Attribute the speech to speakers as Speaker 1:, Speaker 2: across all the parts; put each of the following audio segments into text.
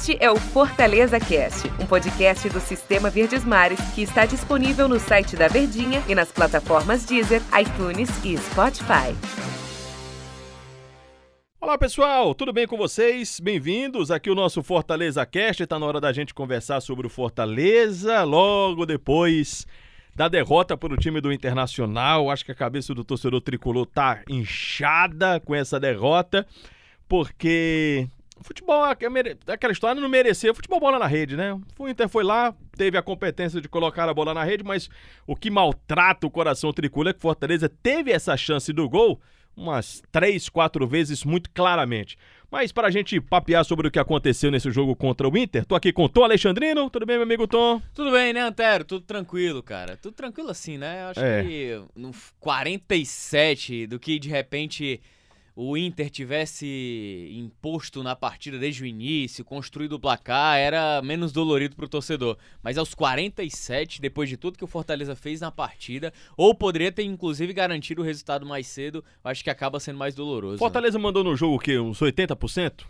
Speaker 1: Este é o Fortaleza Cast, um podcast do Sistema Verdes Mares que está disponível no site da Verdinha e nas plataformas Deezer, iTunes e Spotify.
Speaker 2: Olá pessoal, tudo bem com vocês? Bem-vindos aqui o nosso Fortaleza Cast. Está na hora da gente conversar sobre o Fortaleza logo depois da derrota para o time do Internacional. Acho que a cabeça do torcedor tricolor tá inchada com essa derrota, porque futebol, é aquela história não merecia futebol bola na rede, né? O Inter foi lá, teve a competência de colocar a bola na rede, mas o que maltrata o coração tricolor é que Fortaleza teve essa chance do gol umas três, quatro vezes muito claramente. Mas para a gente papear sobre o que aconteceu nesse jogo contra o Inter, tô aqui com o Tom Alexandrino. Tudo bem, meu amigo Tom?
Speaker 3: Tudo bem, né, Antero? Tudo tranquilo, cara. Tudo tranquilo assim, né? Acho é. que no 47 do que de repente o Inter tivesse imposto na partida desde o início, construído o placar, era menos dolorido para o torcedor. Mas aos 47, depois de tudo que o Fortaleza fez na partida, ou poderia ter inclusive garantido o resultado mais cedo, acho que acaba sendo mais doloroso.
Speaker 2: Fortaleza né? mandou no jogo o quê? Uns 80%?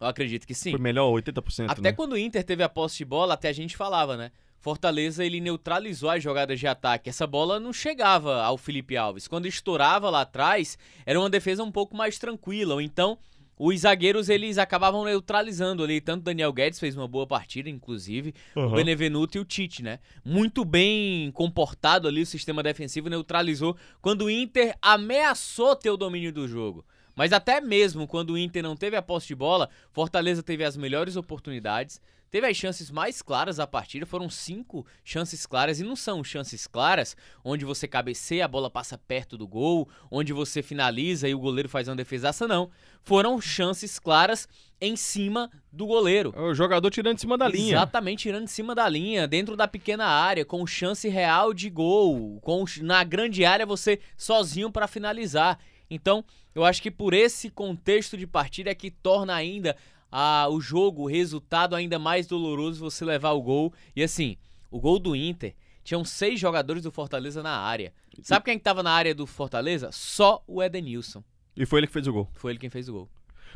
Speaker 3: Eu acredito que sim.
Speaker 2: Foi melhor 80%.
Speaker 3: Até
Speaker 2: né?
Speaker 3: quando o Inter teve a posse de bola, até a gente falava, né? Fortaleza ele neutralizou as jogadas de ataque. Essa bola não chegava ao Felipe Alves. Quando estourava lá atrás, era uma defesa um pouco mais tranquila. Ou então, os zagueiros eles acabavam neutralizando ali. Tanto Daniel Guedes fez uma boa partida, inclusive, uhum. o Benevenuto e o Tite, né? Muito bem comportado ali o sistema defensivo, neutralizou quando o Inter ameaçou ter o domínio do jogo. Mas até mesmo quando o Inter não teve a posse de bola, Fortaleza teve as melhores oportunidades, teve as chances mais claras da partida, foram cinco chances claras, e não são chances claras onde você cabeceia, a bola passa perto do gol, onde você finaliza e o goleiro faz uma defesaça, não. Foram chances claras em cima do goleiro.
Speaker 2: O jogador tirando de cima da linha.
Speaker 3: Exatamente, tirando de cima da linha, dentro da pequena área, com chance real de gol, com na grande área você sozinho para finalizar. Então, eu acho que por esse contexto de partida é que torna ainda a, o jogo, o resultado ainda mais doloroso você levar o gol. E assim, o gol do Inter, tinham seis jogadores do Fortaleza na área. Sabe quem estava na área do Fortaleza? Só o Edenilson.
Speaker 2: E foi ele que fez o gol.
Speaker 3: Foi ele quem fez o gol.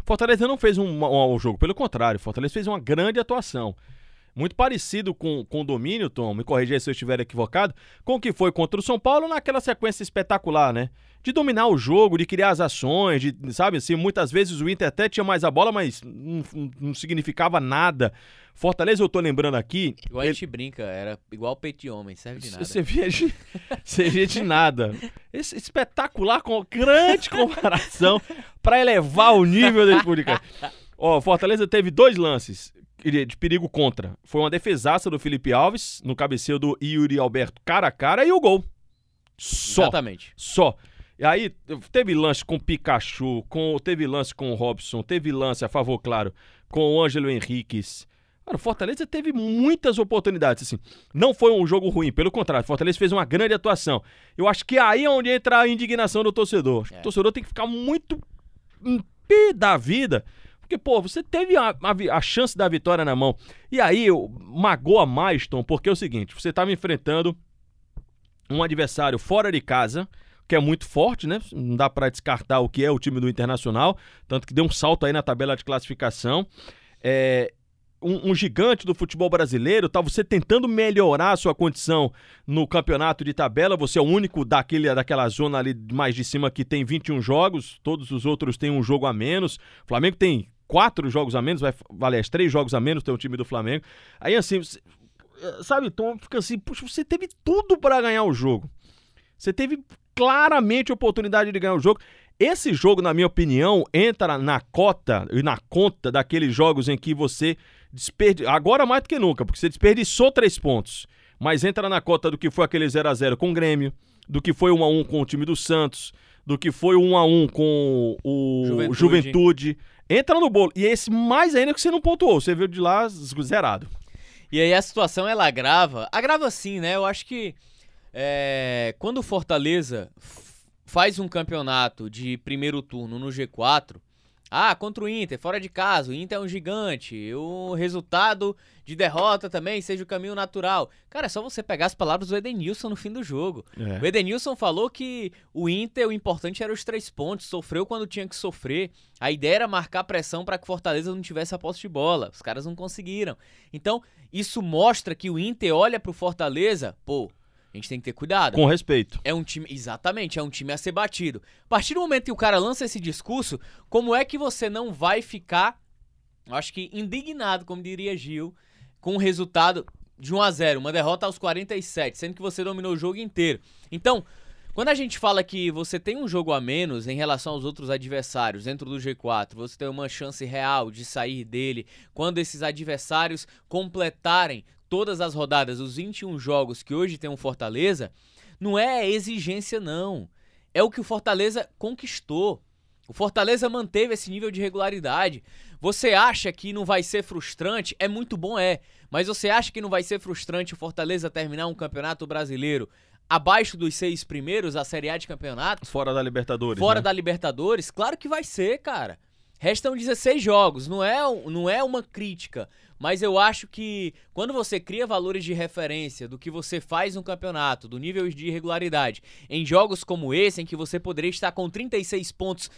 Speaker 2: Fortaleza não fez um, um, um jogo, pelo contrário, Fortaleza fez uma grande atuação muito parecido com, com o domínio, Tom, me corrija se eu estiver equivocado, com o que foi contra o São Paulo naquela sequência espetacular, né? De dominar o jogo, de criar as ações, de, sabe assim, muitas vezes o Inter até tinha mais a bola, mas não, não significava nada. Fortaleza, eu tô lembrando aqui.
Speaker 3: Igual ele... a gente brinca, era igual peito de homem, serve de nada.
Speaker 2: Você via de, você via de nada. Esse espetacular, com grande comparação para elevar o nível da pública. Ó, Fortaleza teve dois lances de perigo contra. Foi uma defesaça do Felipe Alves, no cabeceio do Yuri Alberto cara a cara e o gol. Só.
Speaker 3: Exatamente.
Speaker 2: Só. E aí, teve lance com Pikachu, com, teve lance com o Robson, teve lance, a favor, claro, com o Ângelo Henriquez. Mano, Fortaleza teve muitas oportunidades, assim. Não foi um jogo ruim, pelo contrário, Fortaleza fez uma grande atuação. Eu acho que aí é onde entra a indignação do torcedor. É. O torcedor tem que ficar muito pé da vida porque, pô, você teve a, a, a, chance da vitória na mão. E aí, magoa mais, Tom, porque é o seguinte: você estava enfrentando um adversário fora de casa, que é muito forte, né? Não dá para descartar o que é o time do Internacional, tanto que deu um salto aí na tabela de classificação. É, um, um, gigante do futebol brasileiro, tá você tentando melhorar a sua condição no campeonato de tabela, você é o único daquele, daquela zona ali mais de cima que tem 21 jogos, todos os outros têm um jogo a menos. O Flamengo tem quatro jogos a menos, vai valer três jogos a menos tem o time do Flamengo. Aí assim, sabe, Tom fica assim, puxa, você teve tudo para ganhar o jogo. Você teve claramente a oportunidade de ganhar o jogo. Esse jogo, na minha opinião, entra na cota e na conta daqueles jogos em que você desperdiçou, agora mais do que nunca, porque você desperdiçou três pontos, mas entra na cota do que foi aquele 0 a 0 com o Grêmio, do que foi 1 a 1 com o time do Santos, do que foi 1 a 1 com o Juventude. Juventude entra no bolo. E esse mais ainda que você não pontuou, você veio de lá zerado.
Speaker 3: E aí a situação ela agrava, agrava sim, né? Eu acho que é, quando o Fortaleza faz um campeonato de primeiro turno no G4, Ah, contra o Inter, fora de casa, o Inter é um gigante, o resultado de derrota também seja o caminho natural. Cara, é só você pegar as palavras do Edenilson no fim do jogo.
Speaker 2: É.
Speaker 3: O Edenilson falou que o Inter, o importante era os três pontos, sofreu quando tinha que sofrer. A ideia era marcar pressão para que Fortaleza não tivesse a posse de bola. Os caras não conseguiram. Então, isso mostra que o Inter olha pro Fortaleza, pô, a gente tem que ter cuidado.
Speaker 2: Com respeito.
Speaker 3: É um time, exatamente, é um time a ser batido. A partir do momento que o cara lança esse discurso, como é que você não vai ficar, eu acho que indignado, como diria Gil, com o resultado de 1 a 0, uma derrota aos 47, sendo que você dominou o jogo inteiro. Então, quando a gente fala que você tem um jogo a menos em relação aos outros adversários dentro do G4, você tem uma chance real de sair dele quando esses adversários completarem todas as rodadas, os 21 jogos que hoje tem um Fortaleza, não é exigência, não. É o que o Fortaleza conquistou. O Fortaleza manteve esse nível de regularidade. Você acha que não vai ser frustrante? É muito bom, é. Mas você acha que não vai ser frustrante o Fortaleza terminar um campeonato brasileiro abaixo dos seis primeiros, a Série A de campeonato?
Speaker 2: Fora da Libertadores.
Speaker 3: Fora
Speaker 2: né?
Speaker 3: da Libertadores? Claro que vai ser, cara. Restam 16 jogos, não é, não é uma crítica, mas eu acho que quando você cria valores de referência do que você faz no campeonato, do nível de irregularidade, em jogos como esse, em que você poderia estar com 36 pontos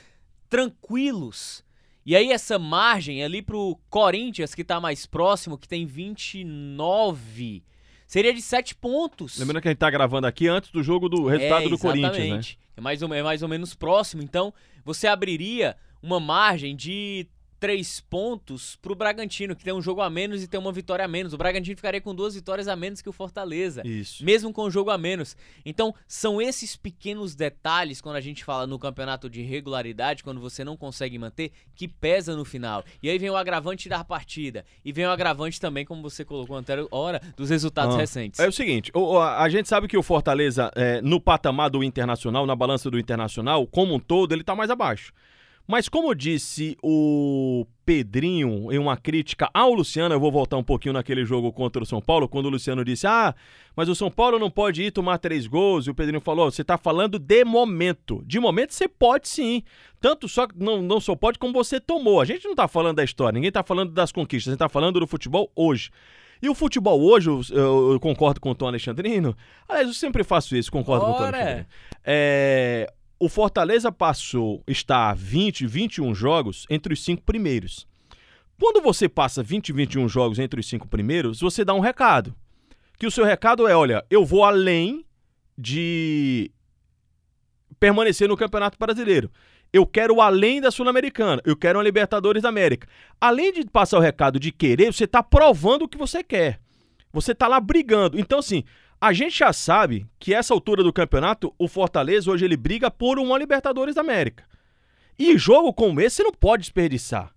Speaker 3: tranquilos, e aí essa margem ali pro Corinthians, que tá mais próximo, que tem 29, seria de 7 pontos.
Speaker 2: Lembrando que a gente tá gravando aqui antes do jogo do resultado
Speaker 3: é,
Speaker 2: do Corinthians, né?
Speaker 3: É mais, ou, é mais ou menos próximo, então você abriria uma margem de três pontos pro Bragantino, que tem um jogo a menos e tem uma vitória a menos. O Bragantino ficaria com duas vitórias a menos que o Fortaleza.
Speaker 2: Isso.
Speaker 3: Mesmo com o jogo a menos. Então, são esses pequenos detalhes, quando a gente fala no campeonato de regularidade, quando você não consegue manter, que pesa no final. E aí vem o agravante da partida. E vem o agravante também, como você colocou anterior hora, dos resultados
Speaker 2: Ah.
Speaker 3: recentes.
Speaker 2: É o seguinte, o- o- a gente sabe que o Fortaleza, é, no patamar do Internacional, na balança do Internacional, como um todo, ele tá mais abaixo. Mas como disse o Pedrinho em uma crítica ao Luciano, eu vou voltar um pouquinho naquele jogo contra o São Paulo, quando o Luciano disse: Ah, mas o São Paulo não pode ir tomar três gols. E o Pedrinho falou: Você tá falando de momento. De momento você pode sim. Tanto só que não, não só pode como você tomou. A gente não tá falando da história, ninguém tá falando das conquistas, a gente tá falando do futebol hoje. E o futebol hoje, eu, eu- concordo com o Tom Alexandrino. Aliás, eu sempre faço isso, concordo com o Tom
Speaker 3: Ora!
Speaker 2: Alexandrino. É, o Fortaleza passou, está a 20, 21 jogos entre os cinco primeiros. Quando você passa 20, 21 jogos entre os cinco primeiros, você dá um recado. Que o seu recado é: olha, eu vou além de permanecer no Campeonato Brasileiro. Eu quero além da Sul-Americana. Eu quero uma Libertadores da América. Além de passar o recado de querer, você está provando o que você quer. Você está lá brigando. Então, assim, a gente já sabe que essa altura do campeonato, o Fortaleza hoje ele briga por uma Libertadores da América. E jogo como esse você não pode desperdiçar.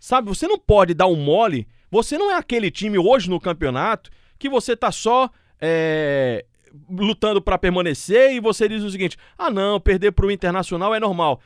Speaker 2: Sabe, você não pode dar um mole. Você não é aquele time hoje no campeonato que você tá só é, lutando para permanecer e você diz o seguinte: ah, não, perder pro Internacional é normal.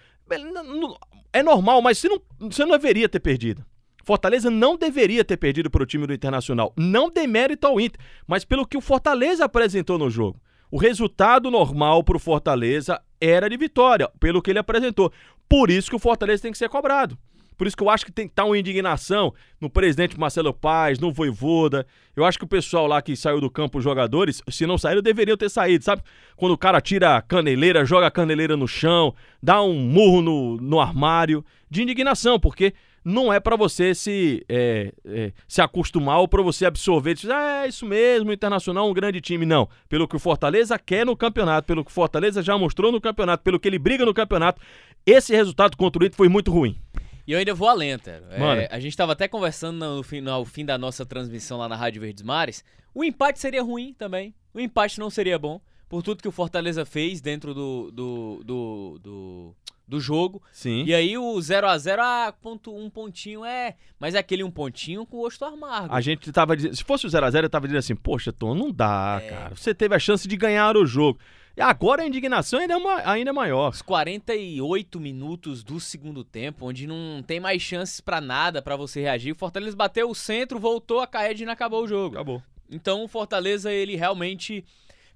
Speaker 2: É normal, mas você não, você não deveria ter perdido. Fortaleza não deveria ter perdido para o time do Internacional. Não demérito ao Inter, mas pelo que o Fortaleza apresentou no jogo. O resultado normal para o Fortaleza era de vitória, pelo que ele apresentou. Por isso que o Fortaleza tem que ser cobrado. Por isso que eu acho que tem que estar uma indignação no presidente Marcelo Paz, no Voivoda. Eu acho que o pessoal lá que saiu do campo, os jogadores, se não saíram, deveriam ter saído, sabe? Quando o cara tira a caneleira, joga a caneleira no chão, dá um murro no, no armário, de indignação, porque não é pra você se, é, é, se acostumar ou pra você absorver. Dizer, ah, é isso mesmo, Internacional é um grande time. Não. Pelo que o Fortaleza quer no campeonato, pelo que o Fortaleza já mostrou no campeonato, pelo que ele briga no campeonato, esse resultado contra o Inter foi muito ruim.
Speaker 3: E eu ainda vou além. É,
Speaker 2: Mano.
Speaker 3: a gente tava até conversando no fim, no fim da nossa transmissão lá na Rádio Verdes Mares. O empate seria ruim também. O empate não seria bom. Por tudo que o Fortaleza fez dentro do, do, do, do, do jogo.
Speaker 2: Sim.
Speaker 3: E aí o 0x0, ah, ponto, um pontinho é. Mas é aquele um pontinho com gosto amargo.
Speaker 2: A gente tava dizendo, se fosse o 0x0, eu tava dizendo assim, poxa, Tom, não dá,
Speaker 3: É.
Speaker 2: cara. Você teve a chance de ganhar o jogo. E agora a indignação ainda é, ma- ainda é maior.
Speaker 3: Os 48 minutos do segundo tempo, onde não tem mais chances pra nada pra você reagir. O Fortaleza bateu o centro, voltou a cair e acabou o jogo.
Speaker 2: Acabou.
Speaker 3: Então o Fortaleza ele realmente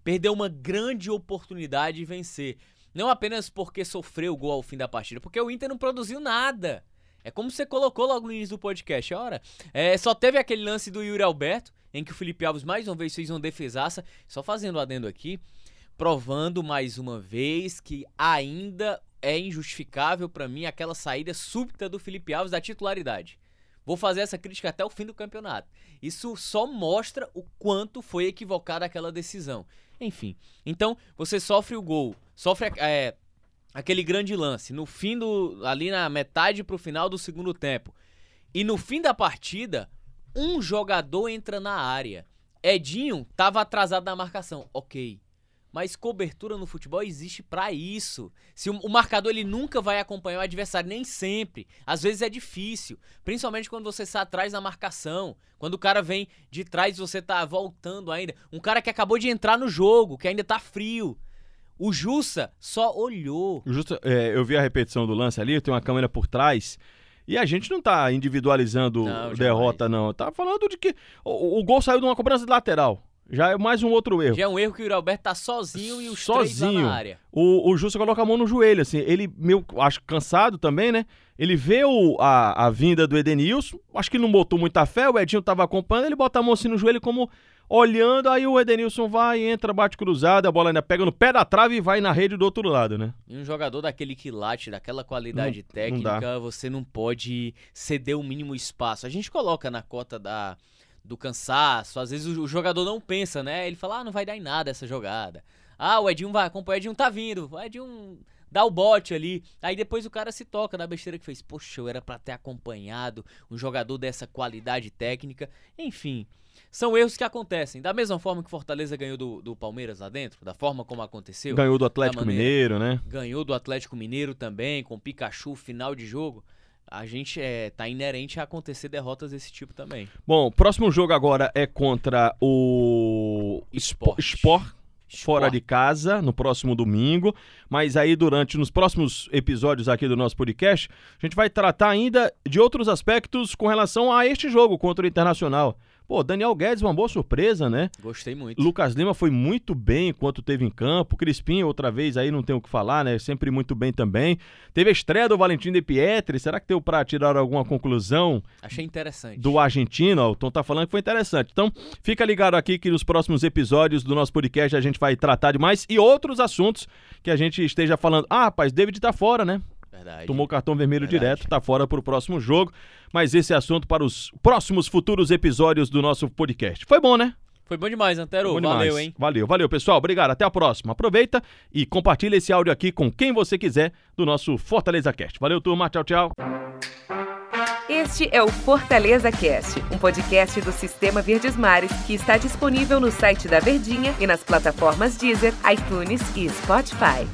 Speaker 3: perdeu uma grande oportunidade de vencer. Não apenas porque sofreu o gol ao fim da partida, porque o Inter não produziu nada. É como você colocou logo no início do podcast. Ora, é, só teve aquele lance do Yuri Alberto, em que o Felipe Alves mais uma vez fez uma defesaça. Só fazendo adendo aqui, provando mais uma vez que ainda é injustificável para mim aquela saída súbita do Felipe Alves da titularidade. Vou fazer essa crítica até o fim do campeonato. Isso só mostra o quanto foi equivocada aquela decisão. Enfim, então você sofre o gol, sofre é, aquele grande lance no fim do ali na metade pro final do segundo tempo. E no fim da partida, um jogador entra na área. Edinho tava atrasado na marcação. OK. Mas cobertura no futebol existe para isso. Se o, o, marcador ele nunca vai acompanhar o adversário, nem sempre. Às vezes é difícil, principalmente quando você está atrás da marcação, quando o cara vem de trás e você tá voltando ainda. Um cara que acabou de entrar no jogo, que ainda tá frio. O Jussa só olhou.
Speaker 2: Justa, é, eu vi a repetição do lance ali, tem uma câmera por trás. E a gente não tá individualizando não, derrota, não. Tá falando de que o, o gol saiu de uma cobrança de lateral. Já é mais um outro erro.
Speaker 3: Já é um erro que o Alberto tá sozinho e o sozinho. na área.
Speaker 2: O, o Justo coloca a mão no joelho, assim. Ele, meio, acho cansado também, né? Ele vê o, a, a vinda do Edenilson, acho que não botou muita fé, o Edinho tava acompanhando, ele bota a mão assim no joelho como olhando, aí o Edenilson vai, entra, bate cruzado, a bola ainda pega no pé da trave e vai na rede do outro lado, né?
Speaker 3: E um jogador daquele quilate, daquela qualidade não, técnica, não você não pode ceder o mínimo espaço. A gente coloca na cota da do cansaço. Às vezes o, jogador não pensa, né? Ele fala, ah, não vai dar em nada essa jogada. Ah, o Edinho vai acompanhar, o Edinho tá vindo. O Edinho dá o bote ali. Aí depois o cara se toca na besteira que fez. Poxa, eu era pra ter acompanhado um jogador dessa qualidade técnica. Enfim, são erros que acontecem. Da mesma forma que Fortaleza ganhou do, do Palmeiras lá dentro, da forma como aconteceu.
Speaker 2: Ganhou do Atlético maneira, Mineiro, né?
Speaker 3: Ganhou do Atlético Mineiro também, com Pikachu, final de jogo a gente é, tá inerente a acontecer derrotas desse tipo também.
Speaker 2: Bom, o próximo jogo agora é contra o Sport. Sport fora de casa no próximo domingo, mas aí durante nos próximos episódios aqui do nosso podcast, a gente vai tratar ainda de outros aspectos com relação a este jogo contra o Internacional. Pô, Daniel Guedes, uma boa surpresa, né?
Speaker 3: Gostei muito.
Speaker 2: Lucas Lima foi muito bem enquanto teve em campo. Crispim, outra vez, aí não tem o que falar, né? Sempre muito bem também. Teve a estreia do Valentim de Pietri. Será que deu pra tirar alguma conclusão?
Speaker 3: Achei interessante.
Speaker 2: Do argentino, o Tom tá falando que foi interessante. Então, fica ligado aqui que nos próximos episódios do nosso podcast a gente vai tratar de mais e outros assuntos que a gente esteja falando. Ah, rapaz, David tá fora, né? Verdade. Tomou cartão vermelho Verdade. direto, tá fora para o próximo jogo. Mas esse é assunto para os próximos futuros episódios do nosso podcast. Foi bom, né?
Speaker 3: Foi bom demais, Antero. Bom valeu, demais. hein?
Speaker 2: Valeu, valeu, pessoal. Obrigado. Até a próxima. Aproveita e compartilha esse áudio aqui com quem você quiser do nosso Fortaleza Cast. Valeu, turma. Tchau, tchau.
Speaker 1: Este é o Fortaleza Cast, um podcast do Sistema Verdes Mares que está disponível no site da Verdinha e nas plataformas Deezer, iTunes e Spotify.